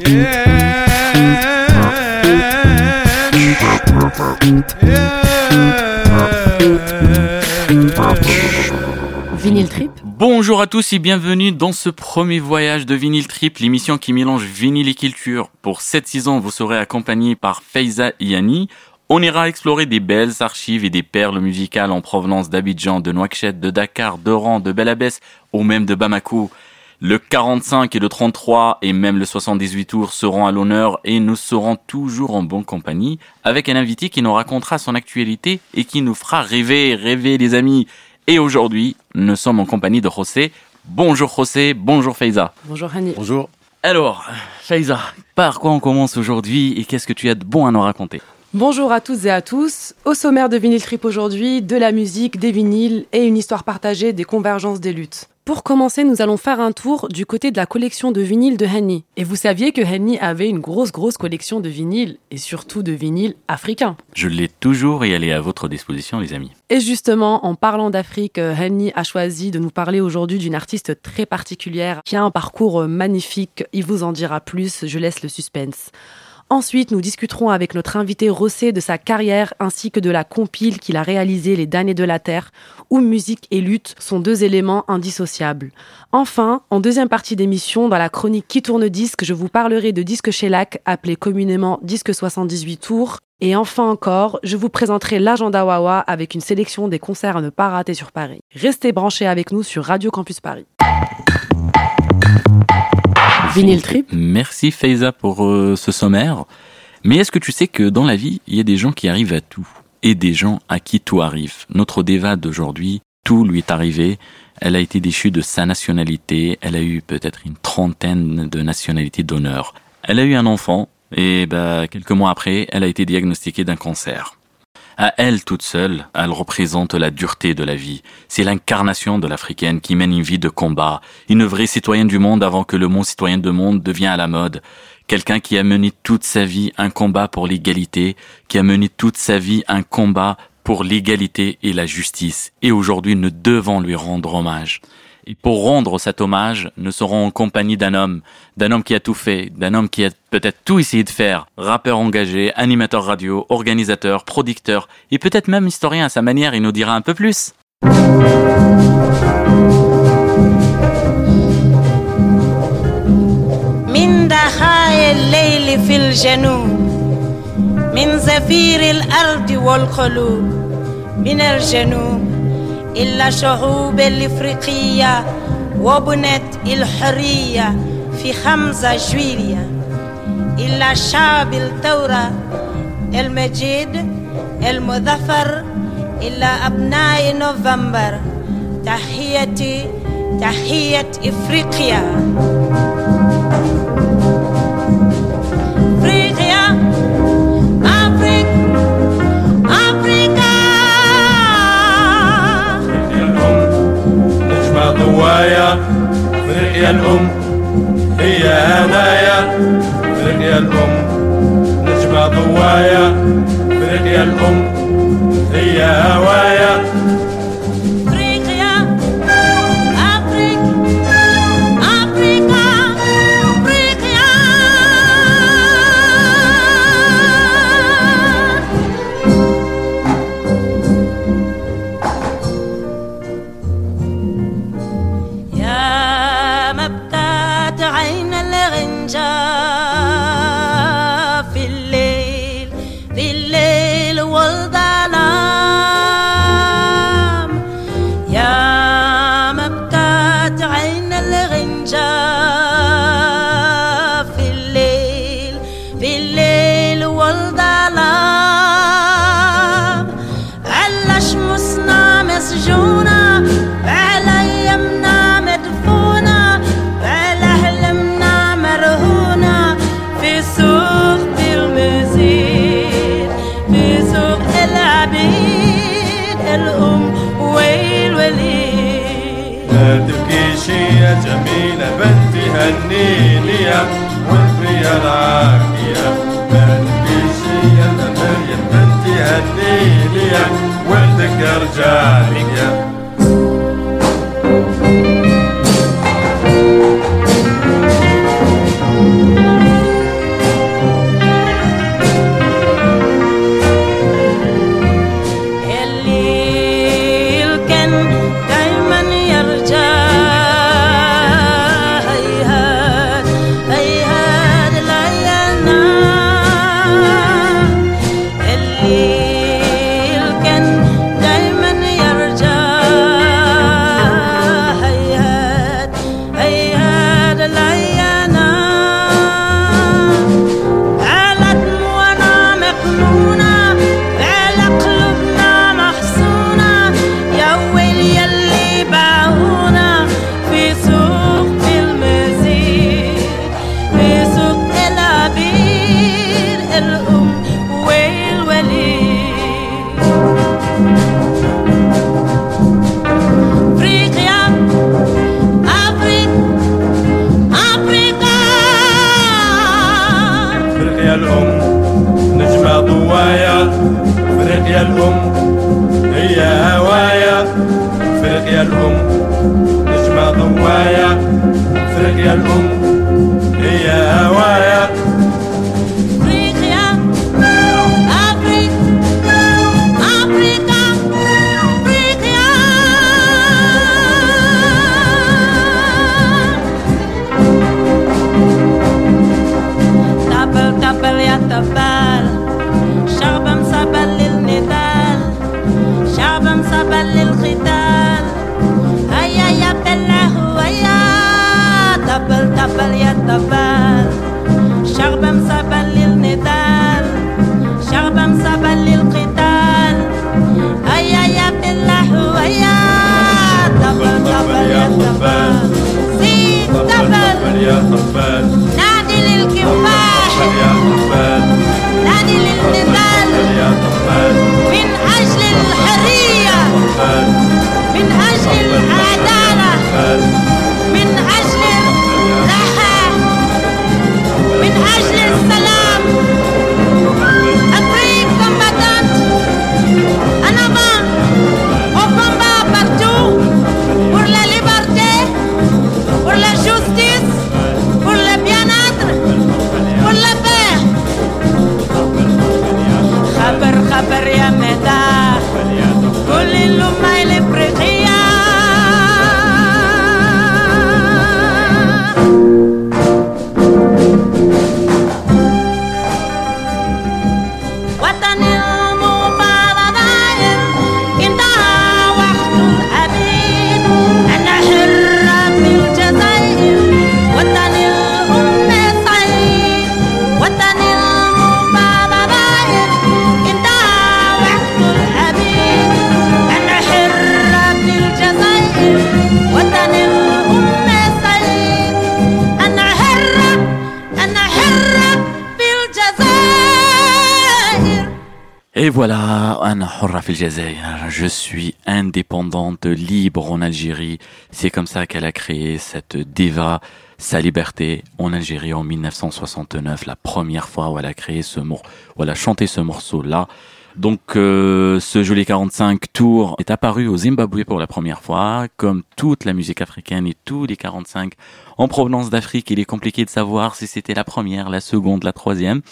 Vinyl Bonjour à tous et bienvenue dans ce premier voyage de Vinyl Trip, l'émission qui mélange vinyle et culture. Pour cette saison, vous serez accompagné par Faiza Iani. On ira explorer des belles archives et des perles musicales en provenance d'Abidjan, de Nouakchott, de Dakar, d'Oran, de Belabès ou même de Bamako. Le 45 et le 33 et même le 78 tours seront à l'honneur et nous serons toujours en bonne compagnie avec un invité qui nous racontera son actualité et qui nous fera rêver, rêver les amis. Et aujourd'hui, nous sommes en compagnie de José. Bonjour José, bonjour Faiza. Bonjour Hani. Bonjour. Alors, Faiza, par quoi on commence aujourd'hui et qu'est-ce que tu as de bon à nous raconter? Bonjour à tous et à tous. Au sommaire de Vinyl Trip aujourd'hui, de la musique, des vinyles et une histoire partagée des convergences des luttes. Pour commencer, nous allons faire un tour du côté de la collection de vinyles de Henny. Et vous saviez que Henny avait une grosse grosse collection de vinyles et surtout de vinyles africains. Je l'ai toujours et elle est à votre disposition les amis. Et justement, en parlant d'Afrique, Henny a choisi de nous parler aujourd'hui d'une artiste très particulière qui a un parcours magnifique. Il vous en dira plus, je laisse le suspense. Ensuite, nous discuterons avec notre invité Rossé de sa carrière ainsi que de la compile qu'il a réalisée Les damnés de la Terre, où musique et lutte sont deux éléments indissociables. Enfin, en deuxième partie d'émission, dans la chronique Qui tourne disque, je vous parlerai de Disque Shellac, appelé communément Disque 78 tours. Et enfin encore, je vous présenterai l'agenda Wawa avec une sélection des concerts à ne pas rater sur Paris. Restez branchés avec nous sur Radio Campus Paris. Vinyl Trip. Merci Faiza pour euh, ce sommaire. Mais est-ce que tu sais que dans la vie, il y a des gens qui arrivent à tout et des gens à qui tout arrive? Notre déva d'aujourd'hui, tout lui est arrivé. Elle a été déchue de sa nationalité. Elle a eu peut-être une trentaine de nationalités d'honneur. Elle a eu un enfant et bah, quelques mois après, elle a été diagnostiquée d'un cancer. À elle toute seule, elle représente la dureté de la vie. C'est l'incarnation de l'africaine qui mène une vie de combat, une vraie citoyenne du monde avant que le mot citoyen de monde devienne à la mode. Quelqu'un qui a mené toute sa vie un combat pour l'égalité, qui a mené toute sa vie un combat pour l'égalité et la justice. Et aujourd'hui, nous devons lui rendre hommage Et pour rendre cet hommage, nous serons en compagnie d'un homme, d'un homme qui a tout fait, d'un homme qui a peut-être tout essayé de faire, rappeur engagé, animateur radio, organisateur, producteur, et peut-être même historien à sa manière, il nous dira un peu plus. من ضحايا الليل في الجنوب من زفير الأرض والقلوب من الجنوب إلا شعوب الإفريقية وبنت الحرية في خمسة جويلية. إلا شعب الثورة المجيد المظفر إلا أبناء نوفمبر. تحيتي تحية إفريقيا. الأم هي هدايا فرق الأم نجمة ضوايا. فرق الأم هي هوايا. يا طبال نادي للكفاح طبل يا طبال نادي Et voilà, Jazair. Je suis indépendante, libre en Algérie. C'est comme ça qu'elle a créé cette diva, sa liberté en Algérie en 1969, la première fois où elle a créé ce mot, où elle a chanté ce morceau-là. Donc euh, ce joli 45 tours est apparu au Zimbabwe pour la première fois, comme toute la musique africaine et tous les 45 en provenance d'Afrique. Il est compliqué de savoir si c'était la première, la seconde, la troisième.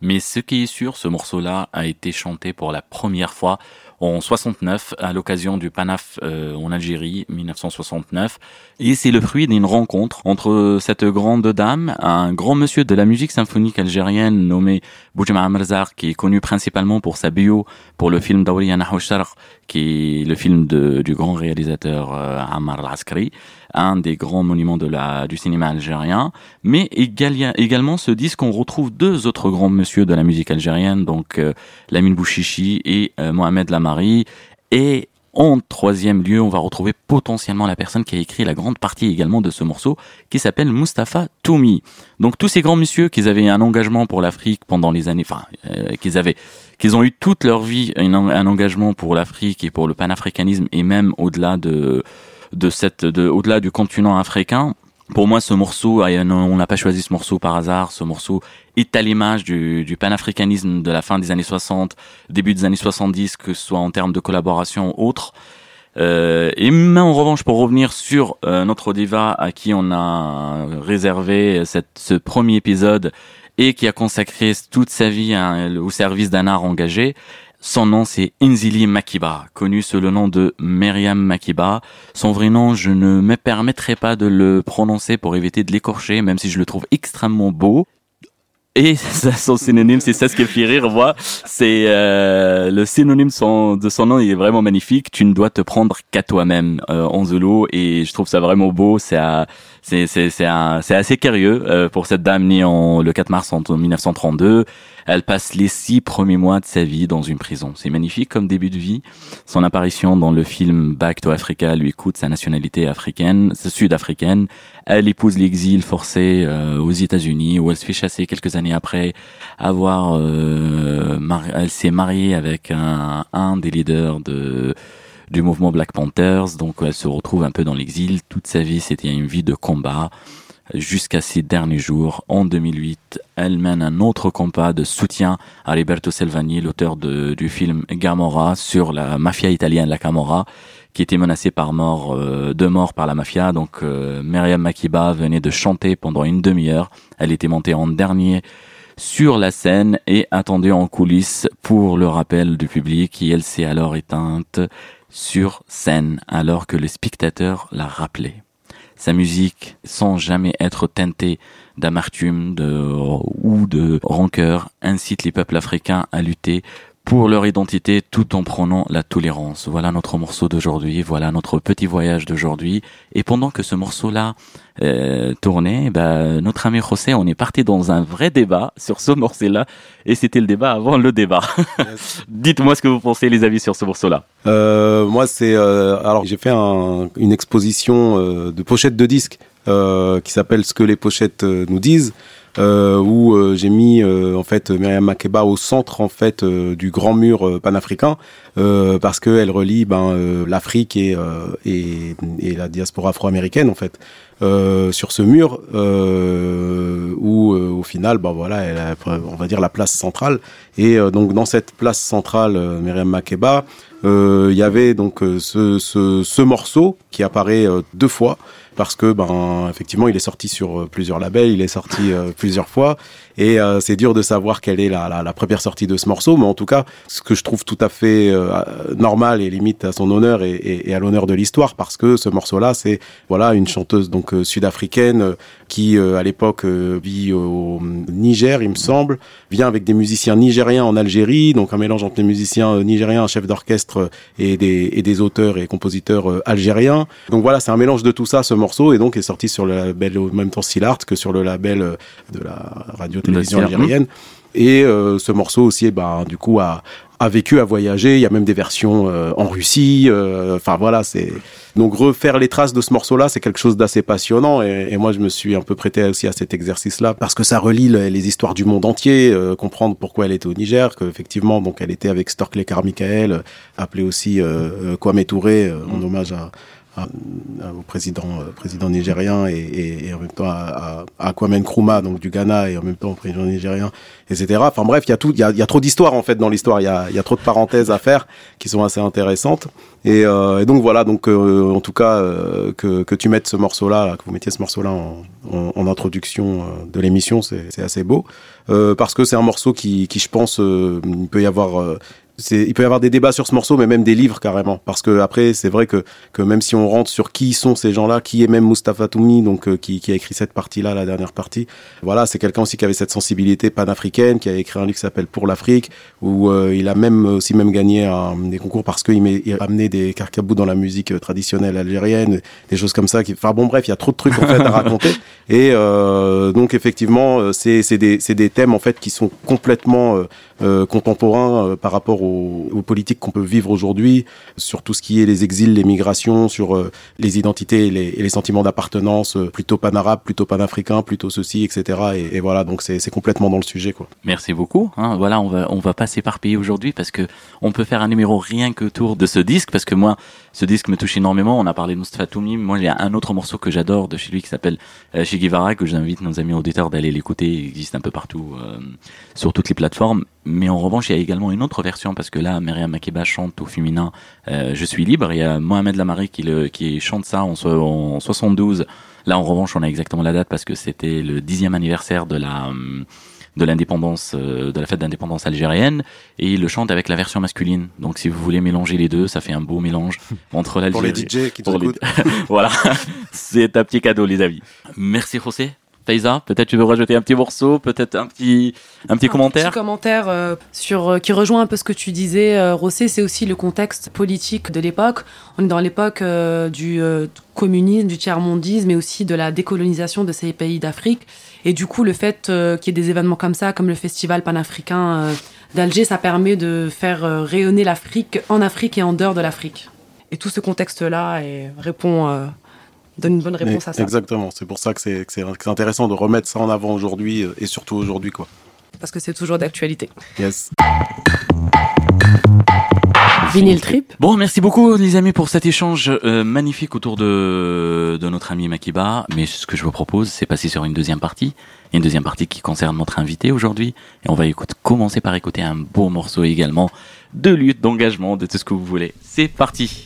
Mais ce qui est sûr, ce morceau-là a été chanté pour la première fois en 69 à l'occasion du Panaf euh, en Algérie 1969 et c'est le fruit d'une rencontre entre cette grande dame un grand monsieur de la musique symphonique algérienne nommé Boujma Merzar qui est connu principalement pour sa bio pour le film Dawriya Nahou Sharq qui est le film de, du grand réalisateur euh, Ammar Al-Askari un des grands monuments de la, du cinéma algérien. Mais également ce disque, on retrouve deux autres grands monsieur de la musique algérienne, donc euh, Lamine Bouchichi et euh, Mohamed Lamari. Et en troisième lieu, on va retrouver potentiellement la personne qui a écrit la grande partie également de ce morceau, qui s'appelle Mustapha Toumi. Donc tous ces grands messieurs qui avaient un engagement pour l'Afrique pendant les années, enfin, euh, qu'ils avaient, qu'ils ont eu toute leur vie un, un engagement pour l'Afrique et pour le panafricanisme et même au-delà de de cette, de, au-delà du continent africain. Pour moi, ce morceau, on n'a pas choisi ce morceau par hasard. Ce morceau est à l'image du, du panafricanisme de la fin des années 60, début des années 70, que ce soit en termes de collaboration ou autre. Euh, et mais en revanche, pour revenir sur euh, notre diva à qui on a réservé cette, ce premier épisode et qui a consacré toute sa vie au service d'un art engagé, son nom c'est Inzili Makiba, connu sous le nom de Myriam Makiba. Son vrai nom, je ne me permettrai pas de le prononcer pour éviter de l'écorcher, même si je le trouve extrêmement beau. Et son synonyme, c'est ça ce qui fait rire. C'est euh, le synonyme de son nom, il est vraiment magnifique. Tu ne dois te prendre qu'à toi-même euh, en zulu, et je trouve ça vraiment beau. C'est à- c'est c'est c'est assez curieux euh, pour cette dame née en le 4 mars en 1932. Elle passe les six premiers mois de sa vie dans une prison. C'est magnifique comme début de vie. Son apparition dans le film Back to Africa lui coûte sa nationalité africaine, sud-africaine. Elle épouse l'exil forcé euh, aux États-Unis où elle se fait chasser quelques années après avoir. euh, elle s'est mariée avec un, un des leaders de du mouvement Black Panthers, donc elle se retrouve un peu dans l'exil. Toute sa vie, c'était une vie de combat. Jusqu'à ses derniers jours. En 2008, elle mène un autre combat de soutien à Roberto Selvagni, l'auteur du film Gamora sur la mafia italienne, la Camorra, qui était menacée par mort, euh, de mort par la mafia. Donc euh, Myriam Makiba venait de chanter pendant une demi-heure. Elle était montée en dernier sur la scène et attendue en coulisses pour le rappel du public et elle s'est alors éteinte sur scène alors que le spectateur l'a rappelé. Sa musique, sans jamais être teintée d'amertume ou de rancœur, incite les peuples africains à lutter pour leur identité tout en prenant la tolérance. Voilà notre morceau d'aujourd'hui, voilà notre petit voyage d'aujourd'hui. Et pendant que ce morceau-là euh, tournait, bah, notre ami José, on est parti dans un vrai débat sur ce morceau-là, et c'était le débat avant le débat. Dites-moi ce que vous pensez, les amis, sur ce morceau-là. Euh, moi, c'est euh, alors j'ai fait un- une exposition euh, de pochettes de disques euh, qui s'appelle Ce que les pochettes euh, nous disent, où euh, j'ai mis euh, en fait Myriam Makeba au centre en fait euh, du grand mur euh, panafricain euh, parce qu'elle relie ben euh, l'Afrique et, euh, et et la diaspora afro-américaine en fait. Euh, sur ce mur euh, où euh, au final ben voilà elle a, on va dire la place centrale et euh, donc dans cette place centrale euh, Myriam Makeba euh, il y avait donc euh, ce, ce, ce morceau qui apparaît euh, deux fois parce que ben effectivement il est sorti sur euh, plusieurs labels, il est sorti euh, plusieurs fois et euh, c'est dur de savoir quelle est la, la, première sortie de ce morceau, mais en tout cas ce que je trouve tout à fait normal et limite à son honneur et, à l'honneur de l'histoire parce que ce morceau-là c'est voilà une chanteuse donc sud-africaine qui à l'époque vit au Niger il me semble, vient avec des musiciens nigériens en Algérie, donc un mélange entre les musiciens nigériens, un chef d'orchestre et des, et des auteurs et compositeurs algériens. Donc voilà, c'est un mélange de tout ça, ce morceau, et donc est sorti sur le label au même temps Silart que sur le label euh, de la radio-télévision algérienne. Et euh, ce morceau aussi, eh ben, du coup, a, a vécu, a voyagé. Il y a même des versions euh, en Russie. euh, Enfin voilà, c'est donc refaire les traces de ce morceau-là, c'est quelque chose d'assez passionnant. Et, et moi, je me suis un peu prêté aussi à cet exercice-là parce que ça relie le- les histoires du monde entier, euh, comprendre pourquoi elle était au Niger, qu'effectivement, donc elle était avec Storkley Carmichael, appelé aussi Kwame Touré, en hommage à, au président euh, président nigérien et, en même temps à, à, à Kwame Nkrumah donc du Ghana et en même temps au président nigérien etc enfin bref il y a tout il y a, trop d'histoires en fait dans l'histoire. Il y a, y a trop de parenthèses à faire qui sont assez intéressantes. Et, euh, donc voilà donc euh, en tout cas que, que tu mettes ce morceau là que vous mettiez ce morceau là en, introduction de l'émission c'est assez beau. Parce que c'est un morceau qui, qui je pense il peut y avoir il peut y avoir des débats sur ce morceau, mais même des livres carrément, parce que après, c'est vrai que que même si on rentre sur qui sont ces gens-là, qui est même Mustafa Toumi, donc euh, qui, qui a écrit cette partie-là, la dernière partie, voilà, c'est quelqu'un aussi qui avait cette sensibilité panafricaine, qui a écrit un livre qui s'appelle Pour l'Afrique, où euh, il a même aussi même gagné un, des concours parce qu'il met- il a amené des carcabous dans la musique euh, traditionnelle algérienne, des choses comme ça. Qui, enfin bon, bref, il y a trop de trucs en fait à raconter. Et euh, donc effectivement, euh, c'est c'est des c'est des thèmes en fait qui sont complètement contemporains par rapport aux, politiques qu'on peut vivre aujourd'hui, sur tout ce qui est les exils, les migrations, sur euh, les identités et les, sentiments d'appartenance, euh, plutôt pan-arabe, plutôt pan-africain, plutôt ceci, etc. Et, voilà, donc c'est complètement dans le sujet, quoi. Merci beaucoup. Hein. Voilà, on va on va pas s'éparpiller aujourd'hui parce que on peut faire un numéro rien que autour de ce disque parce que moi ce disque me touche énormément. On a parlé de Mustafa Toumi. Moi, il y a un autre morceau que j'adore de chez lui qui s'appelle euh, Che Guevara que j'invite nos amis auditeurs d'aller l'écouter. Il existe un peu partout euh, sur toutes les plateformes. Mais en revanche, il y a également une autre version parce que là, Myriam Makeba chante au féminin euh, Je suis libre. Il y a Mohamed Lamari qui le qui chante ça en, en 72. Là, en revanche, on a exactement la date parce que c'était le dixième anniversaire de la de l'indépendance, euh, de la fête d'indépendance algérienne, et il le chante avec la version masculine. Donc, si vous voulez mélanger les deux, ça fait un beau mélange entre Pour les l'Algérie. DJ qui nous écoutent. voilà, c'est un petit cadeau, les amis. Merci, José. Peut-être tu veux rajouter un petit morceau, peut-être un petit, un petit Un commentaire. petit commentaire euh, sur euh, qui rejoint un peu ce que tu disais, euh, Rossé, c'est aussi le contexte politique de l'époque. On est dans l'époque du communisme, du tiers-mondisme, mais aussi de la décolonisation de ces pays d'Afrique. Et du coup, le fait qu'il y ait des événements comme ça, comme le festival panafricain d'Alger, ça permet de faire rayonner l'Afrique en Afrique et en dehors de l'Afrique. Et tout ce contexte-là répond, donne une bonne réponse à ça. Exactement. C'est pour ça que c'est que c'est que c'est intéressant de remettre ça en avant aujourd'hui euh, et surtout aujourd'hui, quoi. Parce que c'est toujours d'actualité. Yes. Vinyl Trip. Bon, merci beaucoup les amis pour cet échange euh, magnifique autour de, de notre ami Makiba. Mais ce que je vous propose, c'est passer sur une deuxième partie. Une deuxième partie qui concerne notre invité aujourd'hui. Et on va écouter, commencer par écouter un beau morceau également de lutte, d'engagement, de tout ce que vous voulez. C'est parti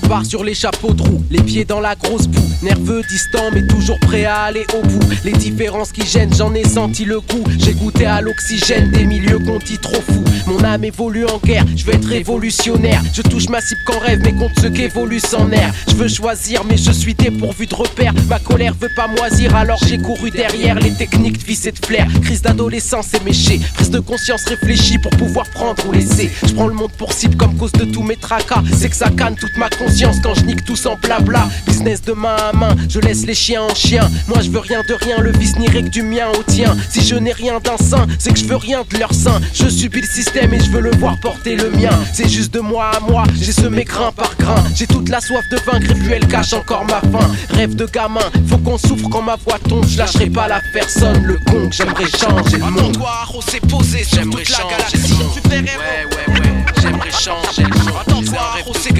Je pars sur les chapeaux de roue, les pieds dans la grosse boue. Nerveux, distant, mais toujours prêt à aller au bout. Les différences qui gênent, j'en ai senti le coup. J'ai goûté à l'oxygène des milieux qu'on dit trop fous. Mon âme évolue en guerre, je veux être révolutionnaire. Je touche ma cible qu'en rêve, mais compte ce qu'évolue sans air. Je veux choisir, mais je suis dépourvu de repères. Ma colère veut pas moisir, alors j'ai couru derrière les techniques de vice et de flair. Crise d'adolescence éméchée, prise de conscience réfléchie pour pouvoir prendre ou laisser. Je prends le monde pour cible comme cause de tous mes tracas. C'est que ça canne toute ma conscience quand je nique tout en blabla. Business de main à main, je laisse les chiens en chien. Moi je veux rien de rien, le vice n'irait que du mien au tien. Si je n'ai rien d'un saint, c'est que je veux rien de leur sein. Je subis le système et je veux le voir porter le mien. C'est juste de moi à moi, j'ai semé grain par grain. J'ai toute la soif de vaincre et puis elle cache encore ma faim. Rêve de gamin, faut qu'on souffre quand ma voix tombe. Je lâcherai pas la personne, le con, j'aimerais changer le monde. Attends-toi, posé J'aimerais toute la changer galaxie. Ouais, ouais, ouais, j'aimerais changer le monde. Attends-toi, s'est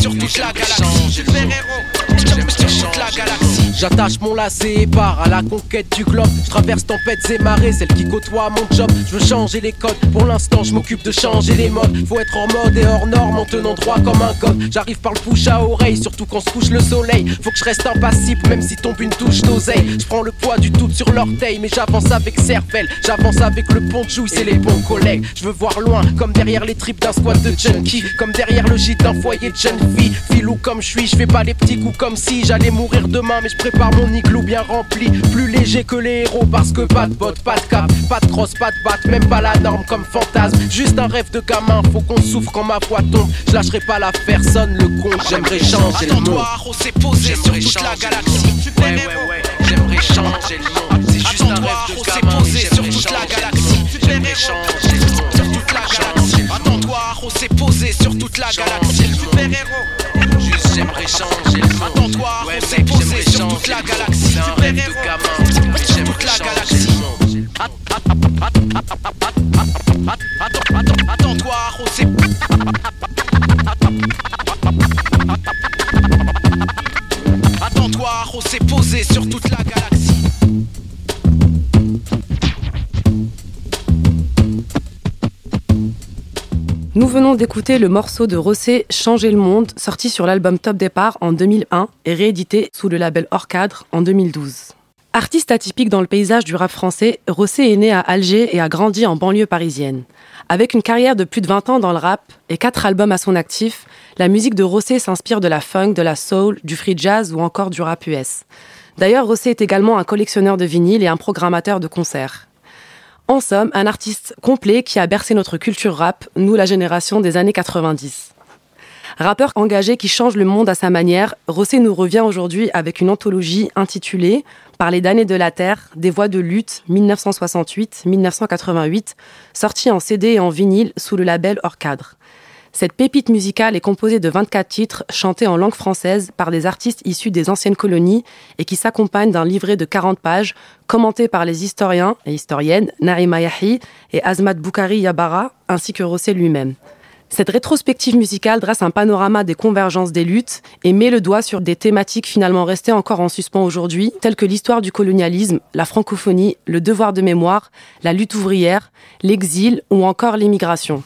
sur toute la galaxie. Super héros. J'attache mon lacet et pars à la conquête du globe. Je traverse tempêtes et marées, celles qui côtoient mon job. Je veux changer les codes. Pour l'instant, je m'occupe de changer les modes. Faut être en mode et hors norme en tenant droit comme un code. J'arrive par le bouche à oreille, surtout quand se couche le soleil. Faut que je reste impassible, même si tombe une touche d'oseille. Je prends le poids du tout sur l'orteil, mais j'avance avec cervelle. J'avance avec le pont de jouy, c'est les bons collègues. Je veux voir loin, comme derrière les tripes d'un squat de junkie. Comme derrière le gîte d'un foyer de jeune fille. Filou comme je suis, je fais pas les petits coups comme si j'allais mourir demain, mais je prépare mon igloo bien rempli. Plus léger que les héros, parce que pas de bottes, pas de cap, pas de crosse, pas de batte, même pas la norme comme fantasme. Juste un rêve de gamin, faut qu'on souffre quand ma voix tombe. Je lâcherai pas la personne, le con, j'aimerais changer le monde. Attends-toi, s'est posé sur toute la galaxie. Ouais, ouais, ouais, j'aimerais changer le monde. C'est juste un rêve de gamin. posé sur toute la galaxie. J'aimerais changer le monde. Sur toute la galaxie. Attends-toi, s'est posé sur toute la galaxie. Super héros. J'aimerais changer le monde. Attends-toi, Ouais, mec, j'aimerais changer toute la galaxie. C'est un rêve de gamin. Venons d'écouter le morceau de Rossé Changer le monde, sorti sur l'album Top Départ en 2001 et réédité sous le label Hors Cadre en 2012. Artiste atypique dans le paysage du rap français, Rossé est né à Alger et a grandi en banlieue parisienne. Avec une carrière de plus de 20 ans dans le rap et 4 albums à son actif, la musique de Rossé s'inspire de la funk, de la soul, du free jazz ou encore du rap US. D'ailleurs, Rossé est également un collectionneur de vinyles et un programmateur de concerts. En somme, un artiste complet qui a bercé notre culture rap, nous la génération des années 90. Rappeur engagé qui change le monde à sa manière, Rossé nous revient aujourd'hui avec une anthologie intitulée Parler d'années de la Terre, des voix de lutte 1968-1988, sortie en CD et en vinyle sous le label Hors Cadre. Cette pépite musicale est composée de 24 titres chantés en langue française par des artistes issus des anciennes colonies et qui s'accompagnent d'un livret de 40 pages commenté par les historiens et historiennes Naïma Yahi et Azmat Boukari Yabara ainsi que Rossé lui-même. Cette rétrospective musicale dresse un panorama des convergences des luttes et met le doigt sur des thématiques finalement restées encore en suspens aujourd'hui, telles que l'histoire du colonialisme, la francophonie, le devoir de mémoire, la lutte ouvrière, l'exil ou encore l'immigration.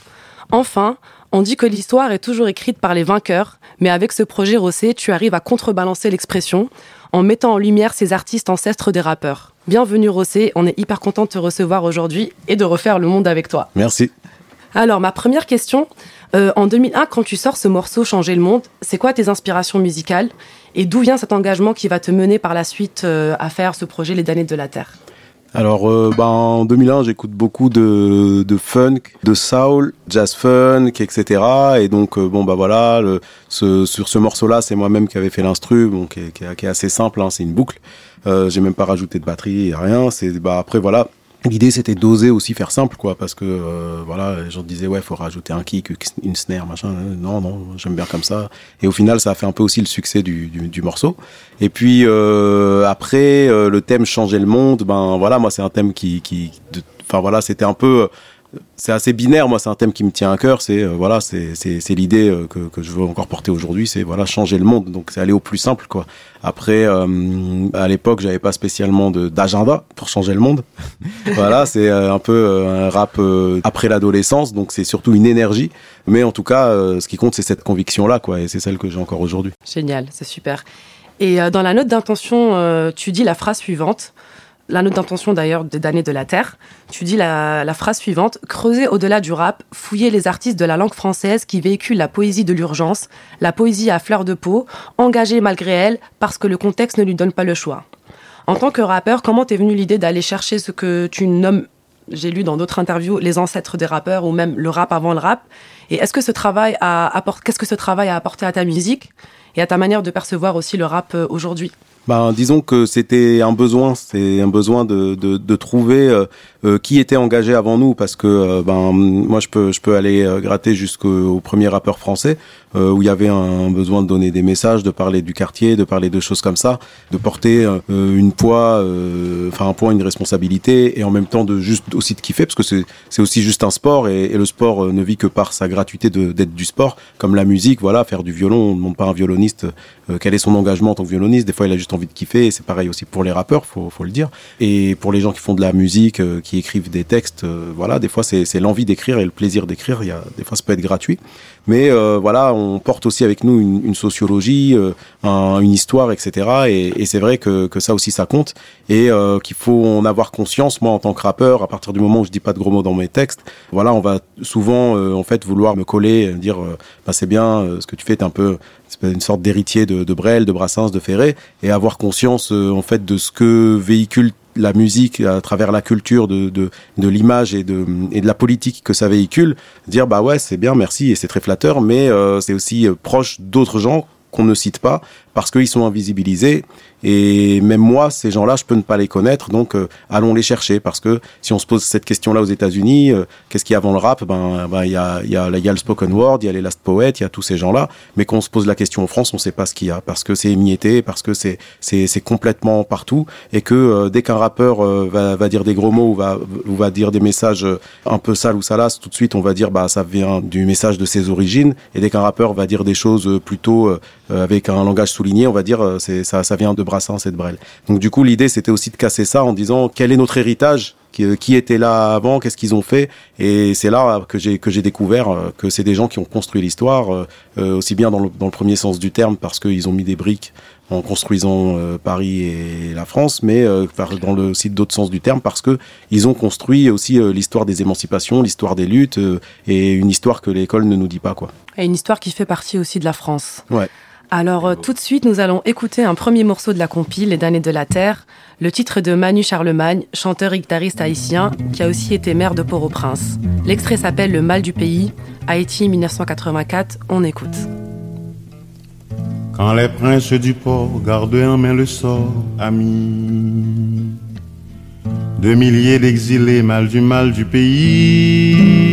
Enfin, on dit que l'histoire est toujours écrite par les vainqueurs, mais avec ce projet Rossé, tu arrives à contrebalancer l'expression en mettant en lumière ces artistes ancêtres des rappeurs. Bienvenue Rossé, on est hyper content de te recevoir aujourd'hui et de refaire le monde avec toi. Merci. Alors, ma première question, euh, en 2001, quand tu sors ce morceau Changer le monde, c'est quoi tes inspirations musicales et d'où vient cet engagement qui va te mener par la suite euh, à faire ce projet Les Damnés de la Terre? Alors, euh, ben, en 2001, j'écoute beaucoup de, de funk, de soul, jazz funk, etc. Et donc, euh, bon, bah voilà, le, ce, sur ce morceau-là, c'est moi-même qui avais fait l'instru, bon, qui, qui qui est assez simple, hein, c'est une boucle. Euh, J'ai même pas rajouté de batterie, rien. C'est, bah, après, voilà, L'idée c'était d'oser aussi faire simple quoi parce que euh, voilà les gens disaient ouais faut rajouter un kick une snare machin non non j'aime bien comme ça. Et au final ça a fait un peu aussi le succès du, du, du morceau. Et puis euh, après euh, le thème changer le monde ben voilà moi c'est un thème qui qui enfin voilà c'était un peu c'est assez binaire moi c'est un thème qui me tient à cœur c'est euh, voilà c'est l'idée euh, que que je veux encore porter aujourd'hui c'est voilà changer le monde. Donc c'est aller au plus simple quoi. Après euh, à l'époque j'avais pas spécialement d'agenda pour changer le monde. Voilà c'est un peu un rap après l'adolescence donc c'est surtout une énergie. Mais en tout cas ce qui compte c'est cette conviction là quoi et c'est celle que j'ai encore aujourd'hui. Génial, c'est super. Et dans la note d'intention, tu dis la phrase suivante. La note d'intention d'ailleurs des damnés de la Terre. Tu dis la, phrase suivante Creuser au-delà du rap, fouiller les artistes de la langue française qui véhiculent la poésie de l'urgence, la poésie à fleur de peau, engagée malgré elle parce que le contexte ne lui donne pas le choix. En tant que rappeur, comment t'es venue l'idée d'aller chercher ce que tu nommes, j'ai lu dans d'autres interviews, les ancêtres des rappeurs ou même le rap avant le rap? Et est-ce que ce travail a apport- qu'est-ce que ce travail a apporté à ta musique? Et à ta manière de percevoir aussi le rap euh, aujourd'hui. Ben, disons que c'était un besoin, c'est un besoin de, de, de trouver euh, euh, qui était engagé avant nous, parce que euh, ben moi je peux je peux aller gratter jusqu'au au premier rappeur français où il y avait un besoin de donner des messages, de parler du quartier, de parler de choses comme ça, de porter une poids, enfin un poids, une responsabilité, et en même temps de juste aussi de kiffer, parce que c'est c'est aussi juste un sport et, le sport ne vit que par sa gratuité d'être du sport, comme la musique, voilà, faire du violon, on ne pas un violoniste euh, quel est son engagement en tant que violoniste? Des fois, il a juste envie de kiffer. C'est pareil aussi pour les rappeurs, faut, faut le dire. Et pour les gens qui font de la musique, euh, qui écrivent des textes, euh, voilà, des fois, c'est l'envie d'écrire et le plaisir d'écrire. Il des fois, ça peut être gratuit. Mais voilà, on porte aussi avec nous une, sociologie, un- une histoire, etc. Et, c'est vrai que, ça aussi, ça compte. Et qu'il faut en avoir conscience. Moi, en tant que rappeur, à partir du moment où je dis pas de gros mots dans mes textes, voilà, on va souvent, en fait, vouloir me coller, dire, bah, c'est bien, ce que tu fais, t'es un peu une sorte d'héritier de, de Brel, de Brassens, de Ferré, et avoir conscience euh, en fait de ce que véhicule la musique à travers la culture de, de, de l'image et de, et de la politique que ça véhicule, dire bah ouais c'est bien merci et c'est très flatteur, mais euh, c'est aussi euh, proche d'autres gens qu'on ne cite pas parce qu'ils sont invisibilisés. Et même moi ces gens-là je peux ne pas les connaître. Donc euh, allons les chercher. Parce que si on se pose cette question-là aux États-Unis euh, qu'est-ce qu'il y a avant le rap? Ben ben, il y a y y a le spoken word il y a les last poets il y a tous ces gens-là. Mais quand on se pose la question en France on sait pas ce qu'il y a. Parce que c'est émietté parce que c'est c'est complètement partout. Et que euh, dès qu'un rappeur va va dire des gros mots ou va va dire des messages un peu sales ou salaces tout de suite on va dire bah ça vient du message de ses origines. Et dès qu'un rappeur va dire des choses plutôt avec un langage souligné on va dire euh, c'est ça ça vient de Brassens et de Brel donc du coup l'idée c'était aussi de casser ça en disant quel est notre héritage? Qui, qui était là avant, qu'est-ce qu'ils ont fait, et c'est là que j'ai que j'ai découvert euh, que c'est des gens qui ont construit l'histoire, euh, euh, aussi bien dans le, dans le premier sens du terme parce qu'ils ont mis des briques en construisant euh, Paris et la France, mais euh, dans le aussi d'autres sens du terme parce que ils ont construit aussi euh, l'histoire des émancipations, l'histoire des luttes euh, et une histoire que l'école ne nous dit pas quoi. Et une histoire qui fait partie aussi de la France. Ouais. Alors euh, tout de suite, nous allons écouter un premier morceau de la compile Les damnés de la Terre, le titre de Manu Charlemagne, chanteur et guitariste haïtien, qui a aussi été maire de Port-au-Prince. L'extrait s'appelle Le mal du pays, Haïti 1984, on écoute. Quand les princes du port gardent en main le sort, ami de milliers d'exilés, mal du mal du pays.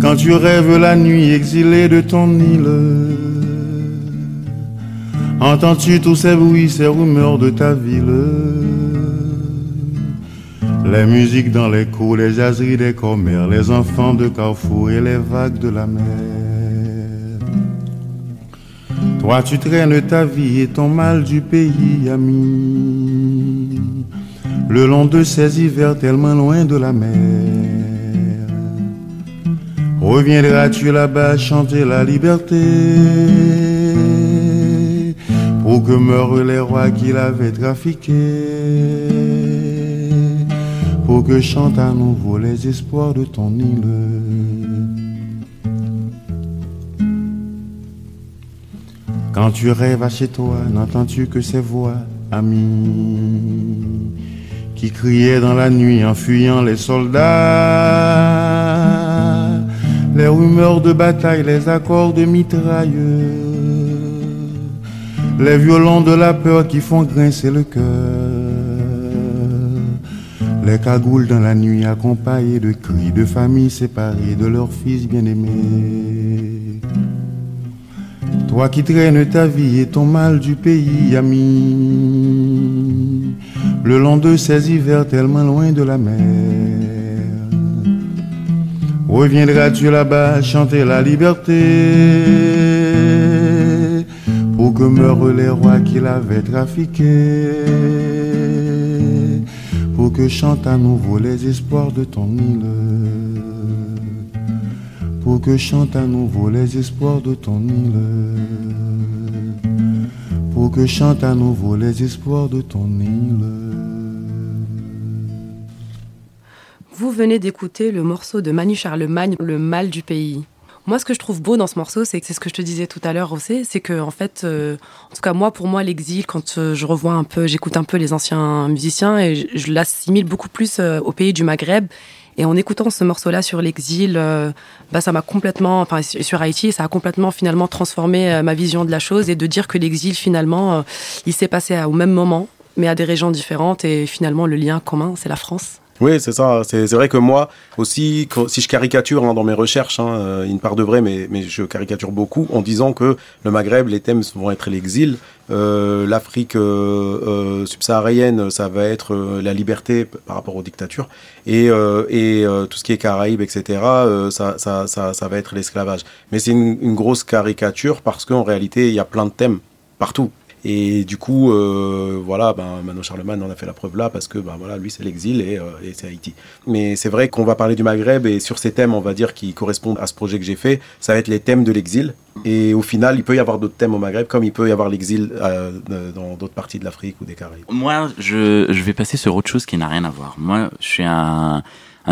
Quand tu rêves la nuit exilé de ton île, entends-tu tous ces bruits, ces rumeurs de ta ville? Les musiques dans les cours, les jaseries des commères, les enfants de Carrefour et les vagues de la mer. Toi tu traînes ta vie et ton mal du pays, ami, le long de ces hivers tellement loin de la mer. Reviendras-tu là-bas chanter la liberté. Pour que meurent les rois qui l'avaient trafiqué, pour que chantent à nouveau les espoirs de ton île. Quand tu rêves à chez toi, n'entends-tu que ces voix, amis, qui criaient dans la nuit en fuyant les soldats, les rumeurs de bataille, les accords de mitrailleux, les violons de la peur qui font grincer le cœur. Les cagoules dans la nuit accompagnées de cris de familles séparées de leurs fils bien-aimés. Toi qui traînes ta vie et ton mal du pays, ami, le long de ces hivers tellement loin de la mer. Reviendras-tu là-bas chanter la liberté pour que meurent les rois qui l'avaient trafiqué pour que chantent à nouveau les espoirs de ton île pour que chantent à nouveau les espoirs de ton île pour que chantent à nouveau les espoirs de ton île Vous venez d'écouter le morceau de Manu Charlemagne, Le mal du pays. Moi, ce que je trouve beau dans ce morceau, c'est c'est ce que je te disais tout à l'heure, aussi, c'est que en fait, euh, en tout cas moi, pour moi, l'exil, quand euh, je revois un peu, j'écoute un peu les anciens musiciens et je, l'assimile beaucoup plus euh, au pays du Maghreb. Et en écoutant ce morceau-là sur l'exil, bah, ça m'a complètement, enfin sur Haïti, ça a complètement finalement transformé ma vision de la chose et de dire que l'exil finalement, il s'est passé au même moment, mais à des régions différentes et finalement le lien commun, c'est la France. Oui, c'est ça. C'est vrai que moi aussi, si je caricature hein, dans mes recherches, hein, euh, une part de vrai, mais, mais je caricature beaucoup en disant que le Maghreb, les thèmes vont être l'exil, euh, l'Afrique euh, euh, subsaharienne, ça va être euh, la liberté par rapport aux dictatures, et, euh, et tout ce qui est Caraïbes, etc., ça, ça, ça, ça va être l'esclavage. Mais c'est une, une grosse caricature parce qu'en réalité, il y a plein de thèmes partout. Et du coup, euh, voilà, ben, Mano Charlemagne en a fait la preuve là parce que ben, voilà, lui c'est l'exil et, euh, et c'est Haïti. Mais c'est vrai qu'on va parler du Maghreb et sur ces thèmes, on va dire, qui correspondent à ce projet que j'ai fait, ça va être les thèmes de l'exil. Et au final, il peut y avoir d'autres thèmes au Maghreb comme il peut y avoir l'exil euh, dans d'autres parties de l'Afrique ou des Caraïbes. Moi, je, vais passer sur autre chose qui n'a rien à voir. Moi, je suis un,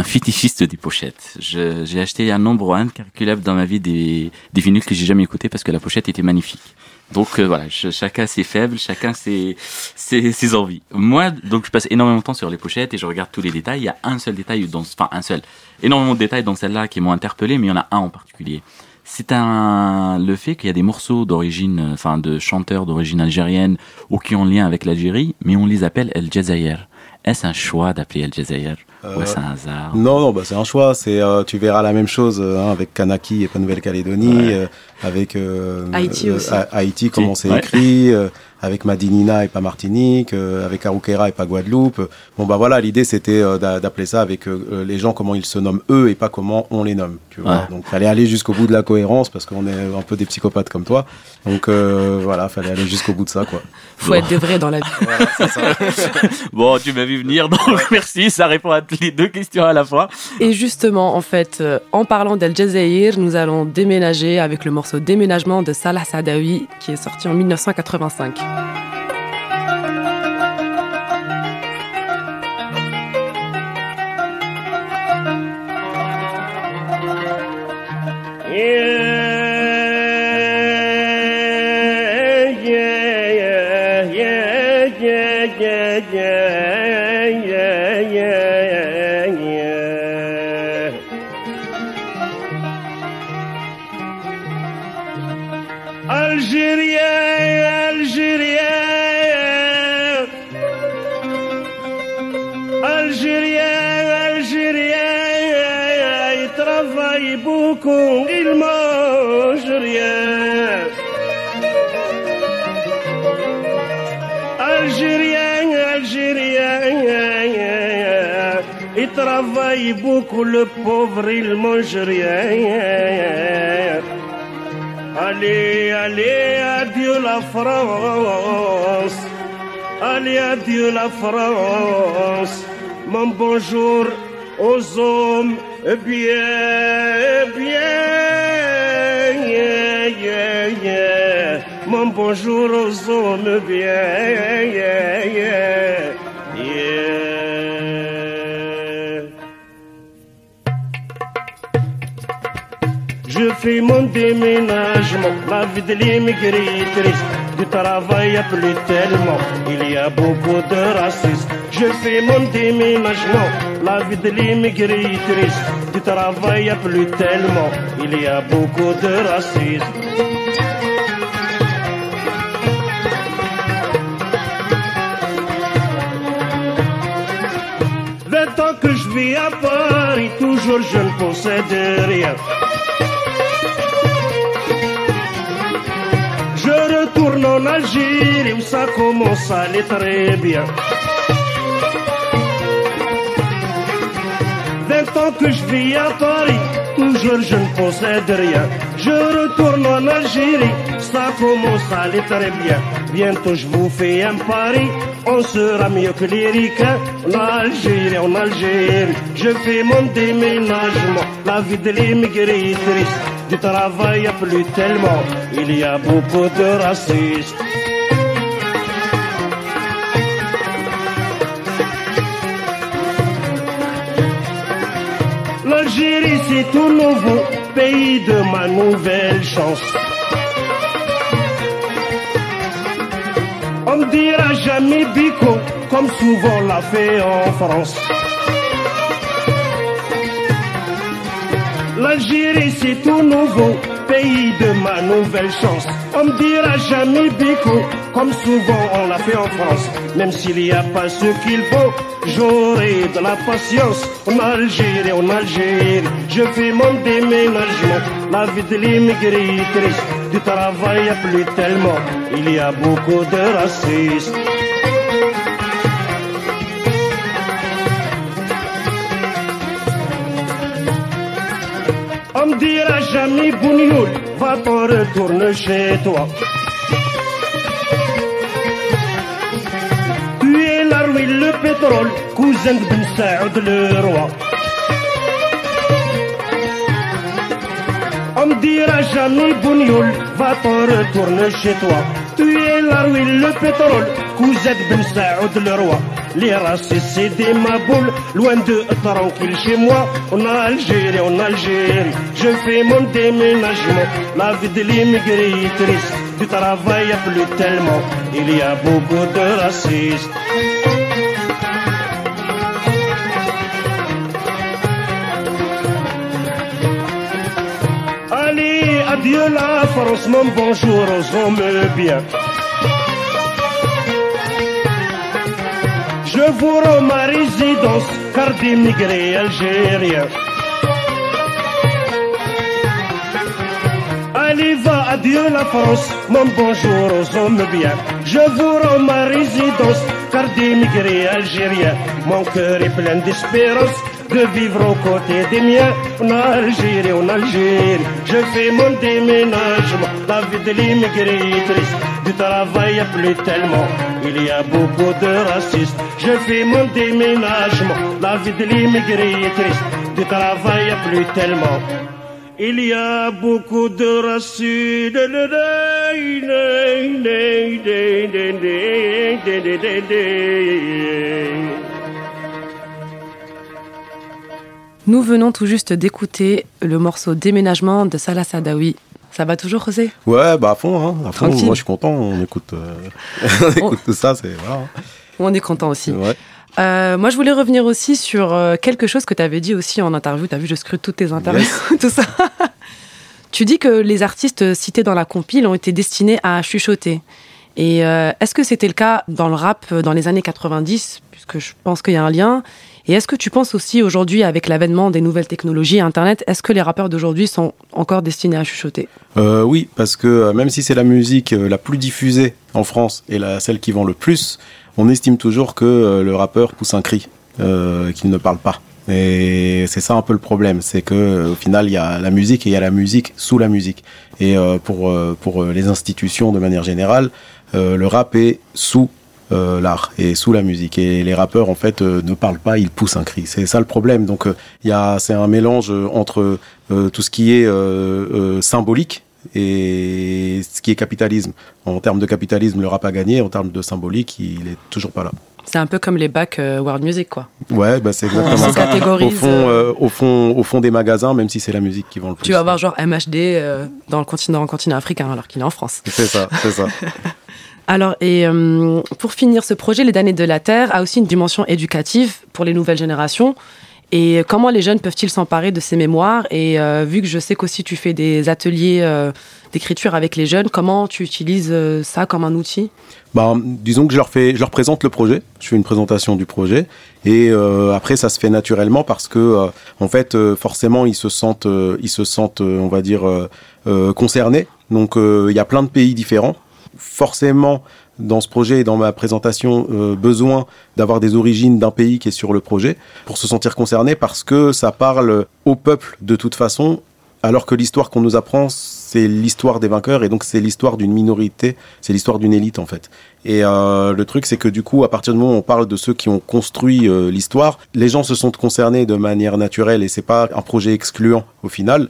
fétichiste des pochettes. J'ai acheté un nombre incalculable dans ma vie des, des vinyles que j'ai jamais écoutés parce que la pochette était magnifique. Donc euh, voilà, je- chacun ses faibles, chacun ses, ses, ses envies. Moi, donc je passe énormément de temps sur les pochettes et je regarde tous les détails. Il y a un seul détail dans, enfin un seul, énormément de détails dans celle-là qui m'ont interpellé, mais il y en a un en particulier. C'est un le fait qu'il y a des morceaux d'origine, euh, enfin de chanteurs d'origine algérienne ou qui ont lien avec l'Algérie, mais on les appelle El Jazair. Est-ce un choix d'appeler El Jazair ou Euh, est-ce un hasard? Non, non, bah, c'est un choix. C'est, euh, tu verras la même chose hein, avec Kanaki et pas Nouvelle-Calédonie, Ouais. Euh, avec euh, Haïti aussi. Ha- Haïti, comment c'est Ouais. écrit, euh, avec Madinina et pas Martinique, euh, avec Arukera et pas Guadeloupe. Bon bah voilà, l'idée c'était euh, d'a- d'appeler ça avec euh, les gens comment ils se nomment eux et pas comment on les nomme. Tu vois. Ouais. Donc fallait aller jusqu'au bout de la cohérence parce qu'on est un peu des psychopathes comme toi. Donc euh, voilà, fallait aller jusqu'au bout de ça quoi. Faut être des vrais dans la vie. Bon, tu m'as vu venir, donc merci, ça répond à les deux questions à la fois. Et justement, en fait, euh, en parlant d'El Jazair, nous allons déménager avec le morceau Déménagement de Salah Sadawi qui est sorti en 1985. Il mange rien. Allez, allez, adieu la France. Allez, adieu la France. Mon bonjour aux hommes bien, Je fais mon déménagement, la vie de l'immigratrice. Du travail à plus tellement, il y a beaucoup de racisme. Je fais mon déménagement, la vie de l'immigratrice. Du travail à plus tellement, il y a beaucoup de racisme. ans que je vis à Paris, toujours je ne possède rien. Retourne en Algérie où ça commence à aller très bien. 20 ans que je vis à Paris, toujours je ne possède rien. Je retourne en Algérie, ça commence à aller très bien. Bientôt je vous fais un pari, on sera mieux que les ricains. En Algérie, en Algérie, je fais mon déménagement. La vie de l'immigré triste, du travail plus tellement. Il y a beaucoup de racistes. L'Algérie c'est tout nouveau, pays de ma nouvelle chance. On dira jamais bico, comme souvent l'a fait en France. L'Algérie c'est tout nouveau, pays de ma nouvelle chance. On me dira jamais bico, comme souvent on l'a fait en France. Même s'il n'y a pas ce qu'il faut, j'aurai de la patience. En Algérie, en Algérie, je fais mon déménagement. La vie de l'immigré triste, du travail a plus tellement. Il y a beaucoup de racistes. On me dira jamais Bounioul, va-t'en retourne chez toi. Tu es l'arwil, le pétrole, cousin de Ben Saoud le roi. On me dira jamais Bounioul, va-t'en retourne chez Les racistes c'est des maboules, loin de tranquille chez moi. En Algérie, en Algérie, je fais mon déménagement. La vie de l'immigré est triste, du travail a plus tellement. Il y a beaucoup de racistes. Allez, adieu la France, mon bonjour aux hommes bien. Je vous rends ma résidence, car d'immigrés algériens. Allez, va, adieu la France, mon bonjour aux hommes bien. Je vous rends ma résidence, car d'immigrés algériens. Mon cœur est plein d'espérance de vivre aux côtés des miens. En Algérie, en Algérie, je fais mon déménagement. La vie de l'immigré est triste, du travail plus tellement. Il y a beaucoup de racistes. Je fais mon déménagement. La vie de l'immigré est triste, du travail y a plus tellement. Il y a beaucoup de racistes. Nous venons tout juste d'écouter le morceau Déménagement de Salah Sadawi. Ça va toujours, José? Ouais, bah à fond, hein, à fond. Moi, je suis content. On écoute, euh, on écoute tout ça, c'est voilà. On est content aussi. Ouais. Euh, moi, je voulais revenir aussi sur euh, quelque chose que tu avais dit aussi en interview. Tu as vu, je scrute toutes tes interviews, tout ça. tu dis que les artistes cités dans la compile ont été destinés à chuchoter. Et euh, est-ce que c'était le cas dans le rap dans les années 90 Puisque je pense qu'il y a un lien. Et est-ce que tu penses aussi aujourd'hui, avec l'avènement des nouvelles technologies, Internet, est-ce que les rappeurs d'aujourd'hui sont encore destinés à chuchoter? Euh, oui, parce que euh, même si c'est la musique euh, la plus diffusée en France et la, celle qui vend le plus, on estime toujours que le rappeur pousse un cri, qu'il ne parle pas. Et c'est ça un peu le problème, c'est que au final il y a la musique et il y a la musique sous la musique. Et pour pour les institutions de manière générale, le rap est sous euh, l'art et sous la musique. Et les rappeurs, en fait, euh, ne parlent pas, ils poussent un cri. C'est ça le problème. Donc, euh, il a, c'est un mélange euh, entre euh, tout ce qui est euh, euh, symbolique et ce qui est capitalisme. En termes de capitalisme, le rap a gagné. En termes de symbolique, il est toujours pas là. C'est un peu comme les bacs euh, World Music, quoi. Ouais, bah c'est exactement ça. Au fond, euh, au fond, au fond des magasins, même si c'est la musique qui vend le plus. Tu vas voir genre MHD euh, dans le continent, continent africain, alors qu'il est en France. C'est ça, c'est ça. Alors, et euh, pour finir, ce projet, Les damnés de la Terre, a aussi une dimension éducative pour les nouvelles générations. Et comment les jeunes peuvent-ils s'emparer de ces mémoires? Et euh, vu que je sais qu'aussi tu fais des ateliers euh, d'écriture avec les jeunes, comment tu utilises ça comme un outil? Bah, disons que je leur fais, je leur présente le projet. Je fais une présentation du projet et après ça se fait naturellement parce que en fait forcément ils se sentent, ils se sentent, on va dire concernés. Donc il y a plein de pays différents. Forcément dans ce projet et dans ma présentation euh, besoin d'avoir des origines d'un pays qui est sur le projet pour se sentir concerné parce que ça parle au peuple de toute façon alors que l'histoire qu'on nous apprend, c'est l'histoire des vainqueurs et donc c'est l'histoire d'une minorité, c'est l'histoire d'une élite en fait. Et euh, le truc, c'est que du coup, à partir du moment où on parle de ceux qui ont construit euh, l'histoire, les gens se sont concernés de manière naturelle et c'est pas un projet excluant au final.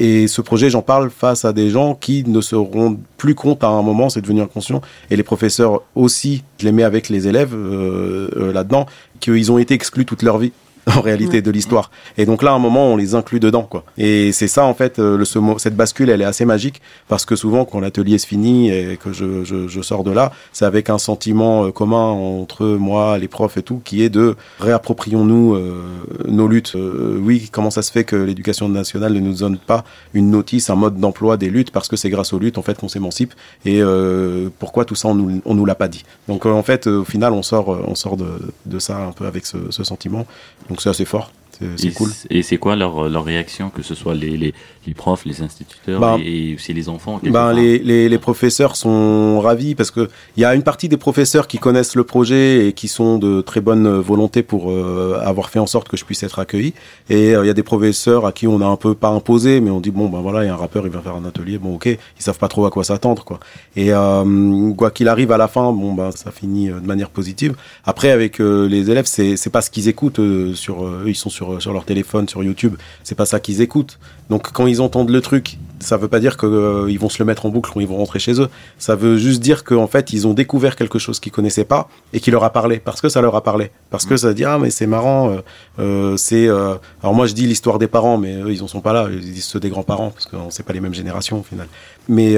Et ce projet, j'en parle face à des gens qui ne se rendent plus compte à un moment, c'est devenu inconscient. Et les professeurs aussi, je les mets avec les élèves euh, euh, là-dedans, qu'ils ont été exclus toute leur vie en réalité de l'histoire. Et donc là, à un moment, on les inclut dedans, quoi. Et c'est ça, en fait, euh, le, ce cette bascule, elle est assez magique parce que souvent, quand l'atelier se finit et que je, je, sors de là, c'est avec un sentiment euh, commun entre moi, les profs et tout, qui est de réapproprions-nous euh, nos luttes. Oui, comment ça se fait que l'éducation nationale ne nous donne pas une notice, un mode d'emploi des luttes parce que c'est grâce aux luttes, en fait, qu'on s'émancipe. Et pourquoi tout ça, on nous, on nous l'a pas dit? Donc, en fait, au final, on sort, on sort de, de ça un peu avec ce, sentiment. C'est assez fort. C'est- cool. Et c'est quoi leur, leur réaction, que ce soit les, les, les profs, les instituteurs Ben, et, et aussi les enfants Ben, part les, les, les professeurs sont ravis parce que il y a une partie des professeurs qui connaissent le projet et qui sont de très bonne volonté pour euh, avoir fait en sorte que je puisse être accueilli. Et euh, il y a des professeurs à qui on a un peu pas imposé, mais on dit bon ben voilà, il y a un rappeur, il va faire un atelier, bon ok, ils savent pas trop à quoi s'attendre quoi. Et euh, quoi qu'il arrive à la fin, bon ben ça finit de manière positive. Après avec les élèves, c'est c'est pas ce qu'ils écoutent sur eux, ils sont sur sur leur téléphone, sur YouTube, c'est pas ça qu'ils écoutent. Donc quand ils entendent le truc, ça veut pas dire que euh, vont se le mettre en boucle quand ils vont rentrer chez eux. Ça veut juste dire qu'en fait ils ont découvert quelque chose qu'ils connaissaient pas et qui leur a parlé parce que ça leur a parlé. Parce que ça dit ah mais c'est marrant. euh, euh, c'est euh, alors moi je dis l'histoire des parents, mais eux ils en sont pas là. Ils disent ceux des grands-parents parce qu'on sait pas les mêmes générations au final. Mais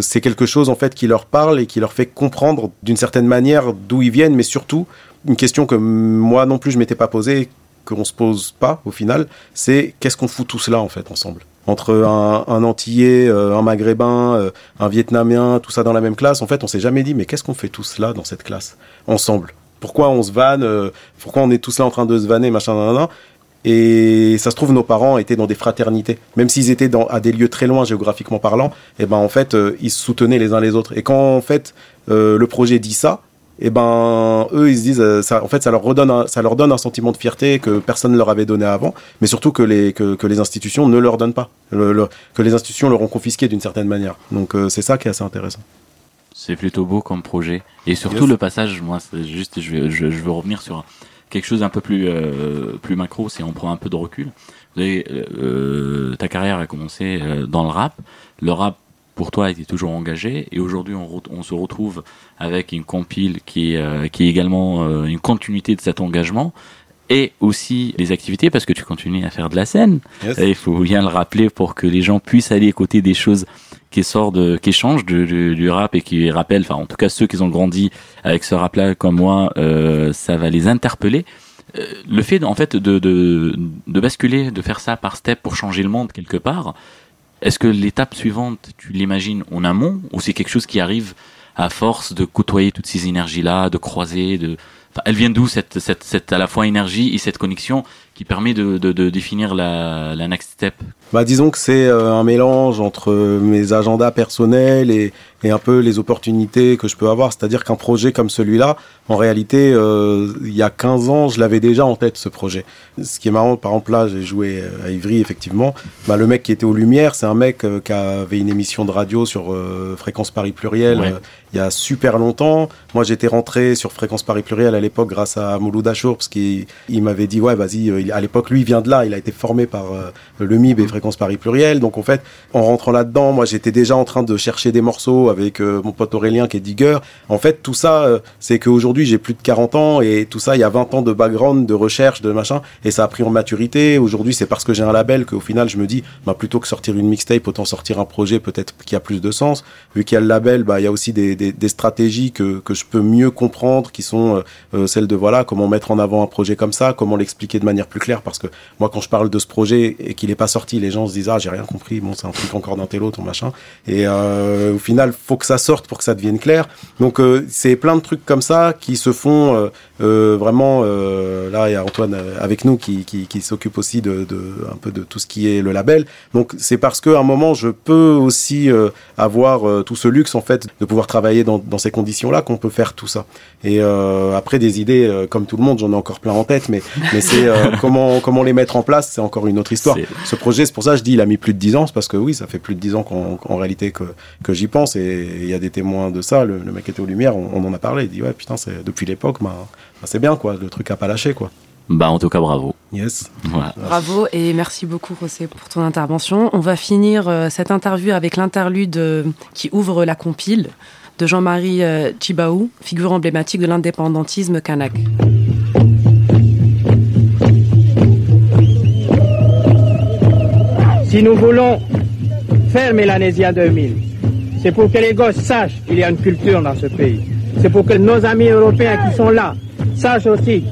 c'est quelque chose en fait qui leur parle et qui leur fait comprendre d'une certaine manière d'où ils viennent, mais surtout une question que moi non plus je m'étais pas posée qu'on se pose pas au final, c'est qu'est-ce qu'on fout tout cela en fait ensemble entre un, Antillais, euh, un Maghrébin, euh, un Vietnamien, tout ça dans la même classe. En fait, on s'est jamais dit mais qu'est-ce qu'on fait tout cela dans cette classe ensemble? Pourquoi on se vanne euh, Pourquoi on est tous là en train de se vanner, machin, et ça se trouve, nos parents étaient dans des fraternités. Même s'ils étaient à des lieux très loin géographiquement parlant, et ben en fait, ils se soutenaient les uns les autres. Et quand en fait le projet dit ça, et ben eux ils se disent, euh, ça, en fait, ça leur redonne, un, ça leur donne un sentiment de fierté que personne ne leur avait donné avant, mais surtout que les que, que les institutions ne leur donnent pas, Le- le- que les institutions leur ont confisqué d'une certaine manière. Donc euh, c'est ça qui est assez intéressant. C'est plutôt beau comme projet. Et surtout Yes. le passage, moi, c'est juste, je, vais- je, je veux revenir sur quelque chose un peu plus, euh, plus macro, si on prend un peu de recul. Vous avez, euh, ta carrière a commencé dans le rap. Le rap, pour toi, était toujours engagé. Et aujourd'hui, on se retrouve avec une compile qui est, euh, qui est également euh, une continuité de cet engagement. Et aussi les activités, parce que tu continues à faire de la scène. Yes. Et il faut bien le rappeler pour que les gens puissent aller écouter des choses qui sortent de, qui changent du, du, du rap et qui rappellent, enfin en tout cas ceux qui ont grandi avec ce rap-là comme moi, euh, ça va les interpeller. Euh, le fait en fait de, de, de basculer, de faire ça par step pour changer le monde quelque part, est-ce que l'étape suivante, tu l'imagines en amont ou c'est quelque chose qui arrive à force de côtoyer toutes ces énergies-là, de croiser, de Enfin, elle vient d'où cette, cette, cette à la fois énergie et cette connexion qui permet de, de, de définir la, la next step Bah disons que c'est euh, un mélange entre euh, mes agendas personnels et, et un peu les opportunités que je peux avoir. C'est-à-dire qu'un projet comme celui-là, en réalité, euh, il y a 15 ans, je l'avais déjà en tête ce projet. Ce qui est marrant, par exemple là, j'ai joué à Ivry effectivement. Bah, le mec qui était aux Lumières, c'est un mec euh, qui avait une émission de radio sur euh, Fréquence Paris Pluriel Ouais. il y a super longtemps. Moi, j'étais rentré sur Fréquence Paris Pluriel à l'époque grâce à Mouloud Achour parce qu'il il m'avait dit ouais vas-y. Il- À l'époque, lui, vient de là. Il a été formé par euh, le MIB et Fréquence Paris Pluriel. Donc en fait, en rentrant là-dedans, moi, j'étais déjà en train de chercher des morceaux avec euh, mon pote Aurélien qui est digger. En fait, tout ça, euh, c'est qu'aujourd'hui, j'ai plus de 40 ans et tout ça, il y a 20 ans de background, de recherche, de machin, et ça a pris en maturité. Aujourd'hui, c'est parce que j'ai un label qu'au final, je me dis, bah, plutôt que sortir une mixtape, autant sortir un projet peut-être qui a plus de sens. Vu qu'il y a le label, bah, il y a aussi des, des des, des stratégies que, que je peux mieux comprendre, qui sont euh, euh, celles de voilà comment mettre en avant un projet comme ça, comment l'expliquer de manière plus claire, parce que moi quand je parle de ce projet et qu'il n'est pas sorti, les gens se disent ah j'ai rien compris, bon c'est un truc encore d'un autre, ou machin, et euh, au final faut que ça sorte pour que ça devienne clair. Donc euh, c'est plein de trucs comme ça qui se font euh, euh, vraiment. euh, là il y a Antoine euh, avec nous qui, qui, qui s'occupe aussi de, de un peu de tout ce qui est le label. Donc c'est parce qu'à un moment je peux aussi avoir tout ce luxe en fait de pouvoir travailler dans, dans ces conditions-là qu'on peut faire tout ça. Et après des idées comme tout le monde, j'en ai encore plein en tête, mais mais c'est comment comment les mettre en place, c'est encore une autre histoire. Ce projet, c'est pour ça que je dis il a mis plus de 10 ans, c'est parce que oui, ça fait plus de 10 ans qu'en réalité que que j'y pense et il y a des témoins de ça. Le, le mec était aux lumières, on, on en a parlé. Il dit ouais putain, c'est depuis l'époque, bah, bah, c'est bien quoi, le truc a pas lâché quoi. Bah, en tout cas, bravo. Yes. Voilà. Bravo et merci beaucoup José pour ton intervention. On va finir euh, cette interview avec l'interlude euh, qui ouvre la compile de Jean-Marie euh, Chibaou, figure emblématique de l'indépendantisme kanak. Si nous voulons faire Mélanésia 2000, c'est pour que les gosses sachent qu'il y a une culture dans ce pays. C'est pour que nos amis européens qui sont là sachent aussi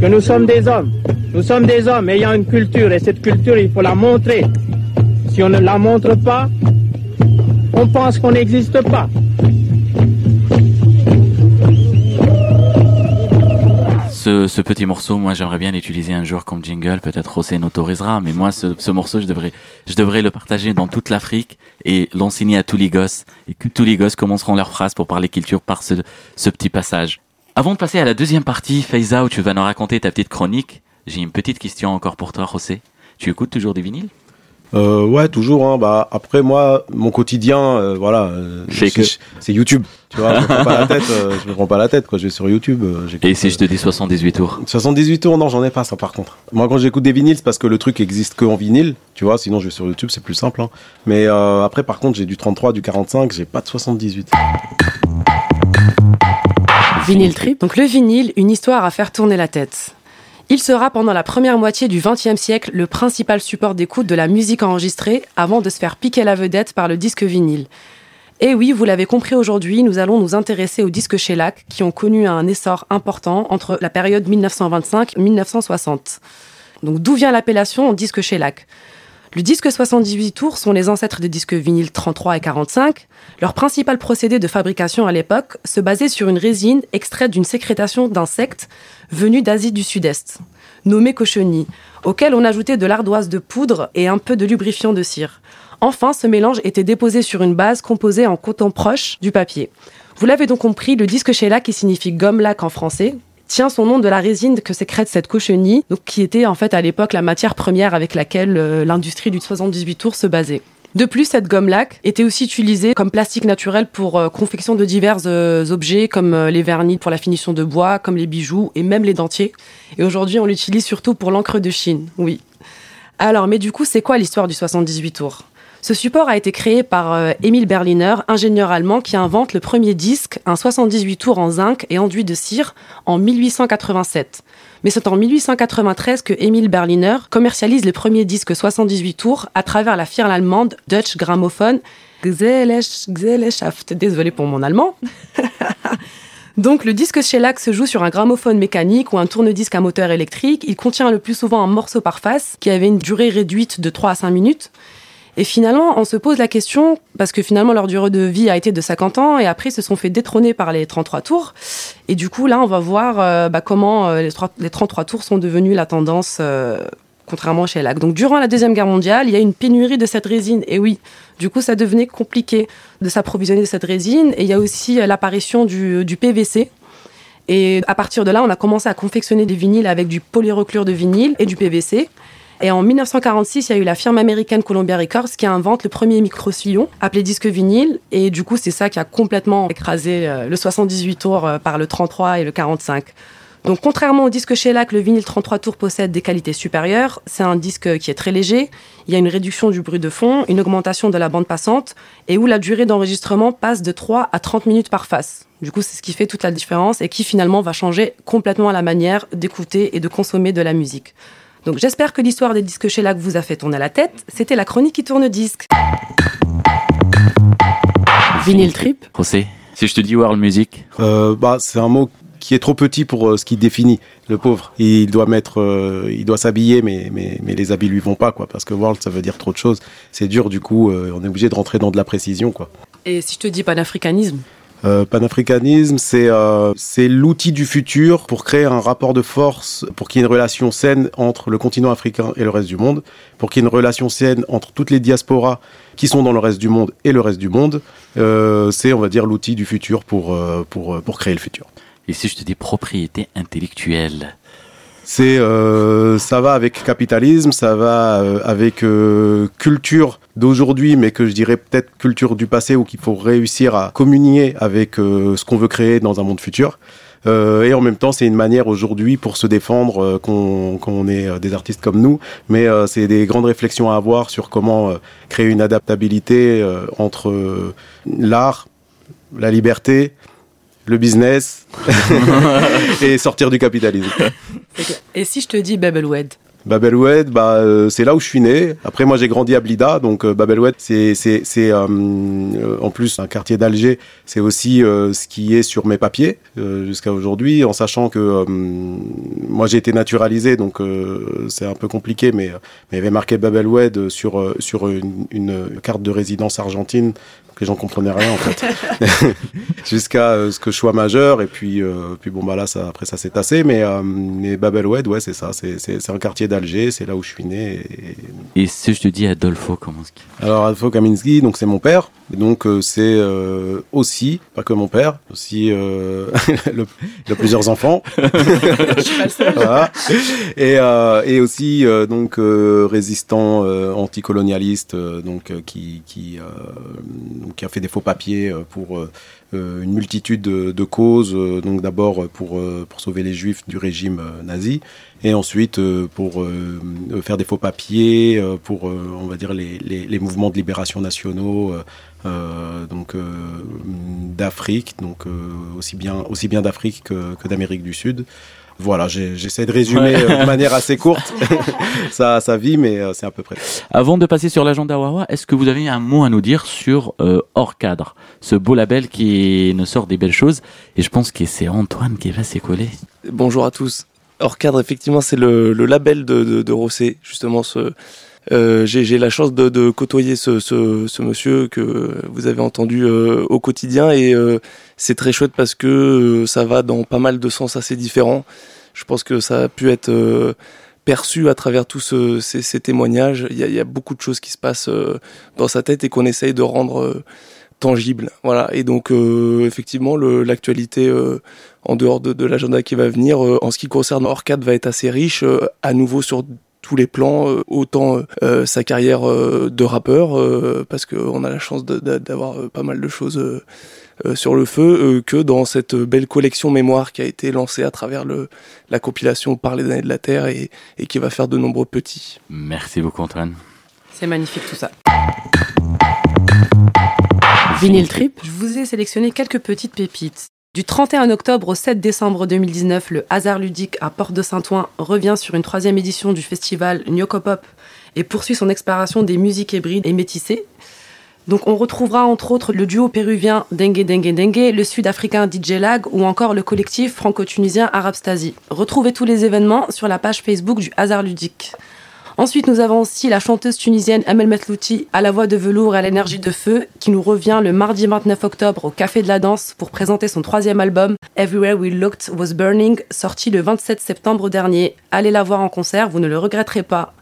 que nous sommes des hommes. Nous sommes des hommes ayant une culture et cette culture, il faut la montrer. Si on ne la montre pas, on pense qu'on n'existe pas. Ce, petit morceau, moi, j'aimerais bien l'utiliser un jour comme jingle. Peut-être José n'autorisera, mais moi, ce, ce morceau, je devrais, je devrais le partager dans toute l'Afrique et l'enseigner à tous les gosses. Et que tous les gosses commenceront leurs phrases pour parler culture par ce, ce petit passage. Avant de passer à la deuxième partie, Faiza, où tu vas nous raconter ta petite chronique, j'ai une petite question encore pour toi, José. Tu écoutes toujours des vinyles? Euh, ouais, toujours. Hein, bah après moi, mon quotidien, euh, voilà, euh, c'est- que. c'est YouTube. Tu vois, je me prends pas la tête. euh, je me prends pas la tête. Quoi, je vais sur YouTube. euh, Et si euh, je te dis 78 tours 78 tours, non, j'en ai pas ça par contre. Moi, quand j'écoute des vinyles, c'est parce que le truc existe que en vinyle, tu vois. Sinon, je vais sur YouTube, c'est plus simple. hein. Mais euh, après, par contre, j'ai du 33, du 45, j'ai pas de 78. Vinyle Trip. Donc le vinyle, une histoire à faire tourner la tête. Il sera pendant la première moitié du XXe siècle le principal support d'écoute de la musique enregistrée avant de se faire piquer la vedette par le disque vinyle. Et oui, vous l'avez compris aujourd'hui, nous allons nous intéresser aux disques shellac qui ont connu un essor important entre la période 1925-1960. Donc d'où vient l'appellation disque shellac? Le disque 78 tours sont les ancêtres des disques vinyles 33 et 45. Leur principal procédé de fabrication à l'époque se basait sur une résine extraite d'une sécrétation d'insectes venus d'Asie du Sud-Est, nommée cochenille, auquel on ajoutait de l'ardoise de poudre et un peu de lubrifiant de cire. Enfin, ce mélange était déposé sur une base composée en coton proche du papier. Vous l'avez donc compris, le disque shellac, qui signifie gomme lac en français, tient son nom de la résine que sécrète cette cochenille, donc qui était en fait à l'époque la matière première avec laquelle euh, l'industrie du 78 tours se basait. De plus, cette gomme lac était aussi utilisée comme plastique naturel pour euh, confection de divers euh, objets comme euh, les vernis pour la finition de bois, comme les bijoux et même les dentiers. Et aujourd'hui, on l'utilise surtout pour l'encre de Chine. Oui. Alors, mais du coup, c'est quoi l'histoire du 78 tours? Ce support a été créé par Emil Berliner, ingénieur allemand qui invente le premier disque, un 78 tours en zinc et enduit de cire, en 1887. Mais c'est en 1893 que Emil Berliner commercialise les premiers disques 78 tours à travers la firme allemande Deutsche Grammophon. Gesellschaft. Désolé pour mon allemand. Donc le disque shellac se joue sur un gramophone mécanique ou un tourne-disque à moteur électrique. Il contient le plus souvent un morceau par face qui avait une durée réduite de 3 à 5 minutes. Et finalement, on se pose la question, parce que finalement leur durée de vie a été de 50 ans, et après ils se sont fait détrôner par les 33 tours. Et du coup, là, on va voir euh, bah, comment euh, les, trois- les 33 tours sont devenus la tendance, euh, contrairement chez LAC. Donc durant la Deuxième Guerre mondiale, il y a une pénurie de cette résine. Et oui, du coup, ça devenait compliqué de s'approvisionner de cette résine. Et il y a aussi l'apparition du, du PVC. Et à partir de là, on a commencé à confectionner des vinyles avec du polyreclure de vinyle et du PVC. Et en 1946, il y a eu la firme américaine Columbia Records qui invente le premier micro-sillon appelé disque vinyle. Et du coup, c'est ça qui a complètement écrasé euh, le 78 tours euh, par le 33 et le 45. Donc, contrairement au disque shellac, le vinyle 33 tours possède des qualités supérieures. C'est un disque qui est très léger. Il y a une réduction du bruit de fond, une augmentation de la bande passante et où la durée d'enregistrement passe de 3 à 30 minutes par face. Du coup, c'est ce qui fait toute la différence et qui finalement va changer complètement la manière d'écouter et de consommer de la musique. Donc j'espère que l'histoire des disques shellac vous a fait tourner la tête. C'était la chronique qui tourne disque. Vinyl Trip. José, Si je te dis world music, Euh, bah, c'est un mot qui est trop petit pour euh, ce qui définit le pauvre. Il doit mettre, euh, il doit s'habiller, mais, mais, mais les habits lui vont pas, quoi. Parce que world, ça veut dire trop de choses. C'est dur, du coup, euh, on est obligé de rentrer dans de la précision, quoi. Et si je te dis panafricanisme Euh, panafricanisme, c'est euh, c'est l'outil du futur pour créer un rapport de force, pour qu'il y ait une relation saine entre le continent africain et le reste du monde, pour qu'il y ait une relation saine entre toutes les diasporas qui sont dans le reste du monde et le reste du monde. Euh, c'est, on va dire, l'outil du futur pour, euh, pour, euh, pour créer le futur. et si je te dis propriété intellectuelle, C'est euh, ça va avec capitalisme, ça va euh, avec euh, culture d'aujourd'hui, mais que je dirais peut-être culture du passé, où qu'il faut réussir à communier avec euh, ce qu'on veut créer dans un monde futur. Euh, et en même temps, c'est une manière aujourd'hui pour se défendre euh, qu'on qu'on est euh, des artistes comme nous, mais euh, c'est des grandes réflexions à avoir sur comment créer une adaptabilité entre l'art, la liberté, le business et sortir du capitalisme. Et si je te dis Babelwed Babelwed, bah, euh, c'est là où je suis né. Après, moi, j'ai grandi à Blida, donc euh, Babelwed, c'est, euh, euh, en plus un quartier d'Alger. C'est aussi ce qui est sur mes papiers jusqu'à aujourd'hui, en sachant que moi, j'ai été naturalisé, donc c'est un peu compliqué, mais mais il y avait marqué sur euh, sur une, carte de résidence argentine. Les gens comprenaient rien en fait, jusqu'à ce que je sois majeur. Et puis puis bon bah là, après ça s'est tassé, mais euh, mais Babelwed, ouais, c'est ça. C'est c'est un quartier d'Alger, c'est là où je suis né. Et, et si je te dis Adolfo Komanski, alors Adolfo Kaminski, donc c'est mon père. Et donc euh, c'est euh, aussi, pas que mon père, aussi euh, le, il a plusieurs enfants. Voilà. Et, euh, et aussi euh, donc euh, résistant euh, anticolonialiste, euh, donc euh, qui qui, euh, donc, qui a fait des faux papiers euh, pour une multitude de, causes. euh, donc d'abord euh, pour euh, pour sauver les juifs du régime euh, nazi, et ensuite euh, pour euh, euh, faire des faux papiers euh, pour euh, on va dire les, les, mouvements de libération nationaux. euh, euh, donc euh, d'Afrique, donc euh, aussi bien aussi bien d'Afrique que, que d'Amérique du Sud. Voilà, j'ai- j'essaie de résumer Ouais. euh, de manière assez courte sa, sa vie, mais euh, c'est à peu près. Avant de passer sur l'agenda Wawa, est-ce que vous avez un mot à nous dire sur euh, Hors Cadre, ce beau label qui nous sort des belles choses Et je pense que c'est Antoine qui va s'y coller. Bonjour à tous. Hors cadre, effectivement, c'est le, le label de, de, de Rossé, justement. Ce, euh, j'ai, j'ai la chance de, de côtoyer ce, ce, ce monsieur que vous avez entendu euh, au quotidien et euh, c'est très chouette parce que euh, ça va dans pas mal de sens assez différents. Je pense que ça a pu être euh, perçu à travers tous ce- ces, témoignages. Il y, a, beaucoup de choses qui se passent euh, dans sa tête et qu'on essaye de rendre euh, tangible. Voilà. Et donc, euh, effectivement, l'actualité euh, en dehors de, de l'agenda qui va venir, euh, en ce qui concerne Orcade, va être assez riche, euh, à nouveau sur tous les plans, euh, autant euh, sa carrière euh, de rappeur, euh, parce qu'on a la chance d'avoir euh, pas mal de choses euh, euh, sur le feu, euh, que dans cette belle collection mémoire qui a été lancée à travers le, la compilation Par les années de la Terre et, et qui va faire de nombreux petits. Merci beaucoup Antoine. C'est magnifique tout ça. Vinyl Trip, je vous ai sélectionné quelques petites pépites. Du 31 octobre au 7 décembre 2019, le hasard ludique à Porte de Saint-Ouen revient sur une troisième édition du festival Nyokopop et poursuit son exploration des musiques hybrides et métissées. Donc on retrouvera entre autres le duo péruvien Dengue Dengue Dengue, le sud-africain DJ Lag ou encore le collectif franco-tunisien Arabstasy. Retrouvez tous les événements sur la page Facebook du hasard ludique. Ensuite, nous avons aussi la chanteuse tunisienne Amel Metlouti à la voix de velours et à l'énergie de feu qui nous revient le mardi 29 octobre au Café de la Danse pour présenter son troisième album Everywhere We Looked Was Burning sorti le 27 septembre dernier. Allez la voir en concert, vous ne le regretterez pas.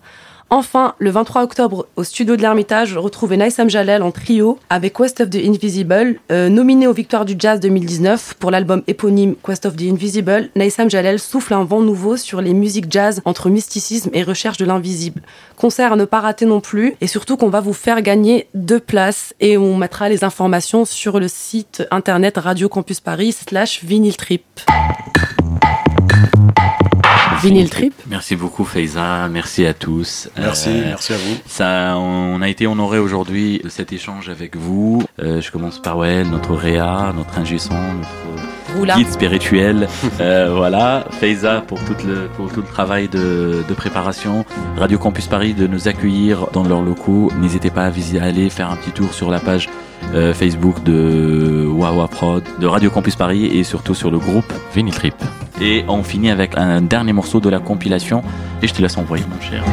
Enfin, le 23 octobre, au studio de l'Ermitage, retrouvez Naïsam Jalel en trio avec Quest of the Invisible, euh, nominé aux Victoires du Jazz 2019 pour l'album éponyme Quest of the Invisible. Naïsam Jalel souffle un vent nouveau sur les musiques jazz entre mysticisme et recherche de l'invisible. Concert à ne pas rater non plus, et surtout qu'on va vous faire gagner deux places et on mettra les informations sur le site internet Radio Campus Paris slash vinyle trip. Vinyl Trip. Merci beaucoup Faiza, merci à tous. Merci, Euh, merci à vous. Ça, on a été honoré aujourd'hui de cet échange avec vous. Euh, je commence par ouais, notre Réa, notre ingé son, notre guide spirituel. Euh, voilà, Faiza pour tout le, pour tout le travail de, de préparation. Radio Campus Paris de nous accueillir dans leurs locaux. N'hésitez pas à visiter, à aller faire un petit tour sur la page euh, Facebook de Wawa Prod, de Radio Campus Paris et surtout sur le groupe Vinyl Trip. Et on finit avec un dernier morceau de la compilation et je te laisse envoyer mon cher.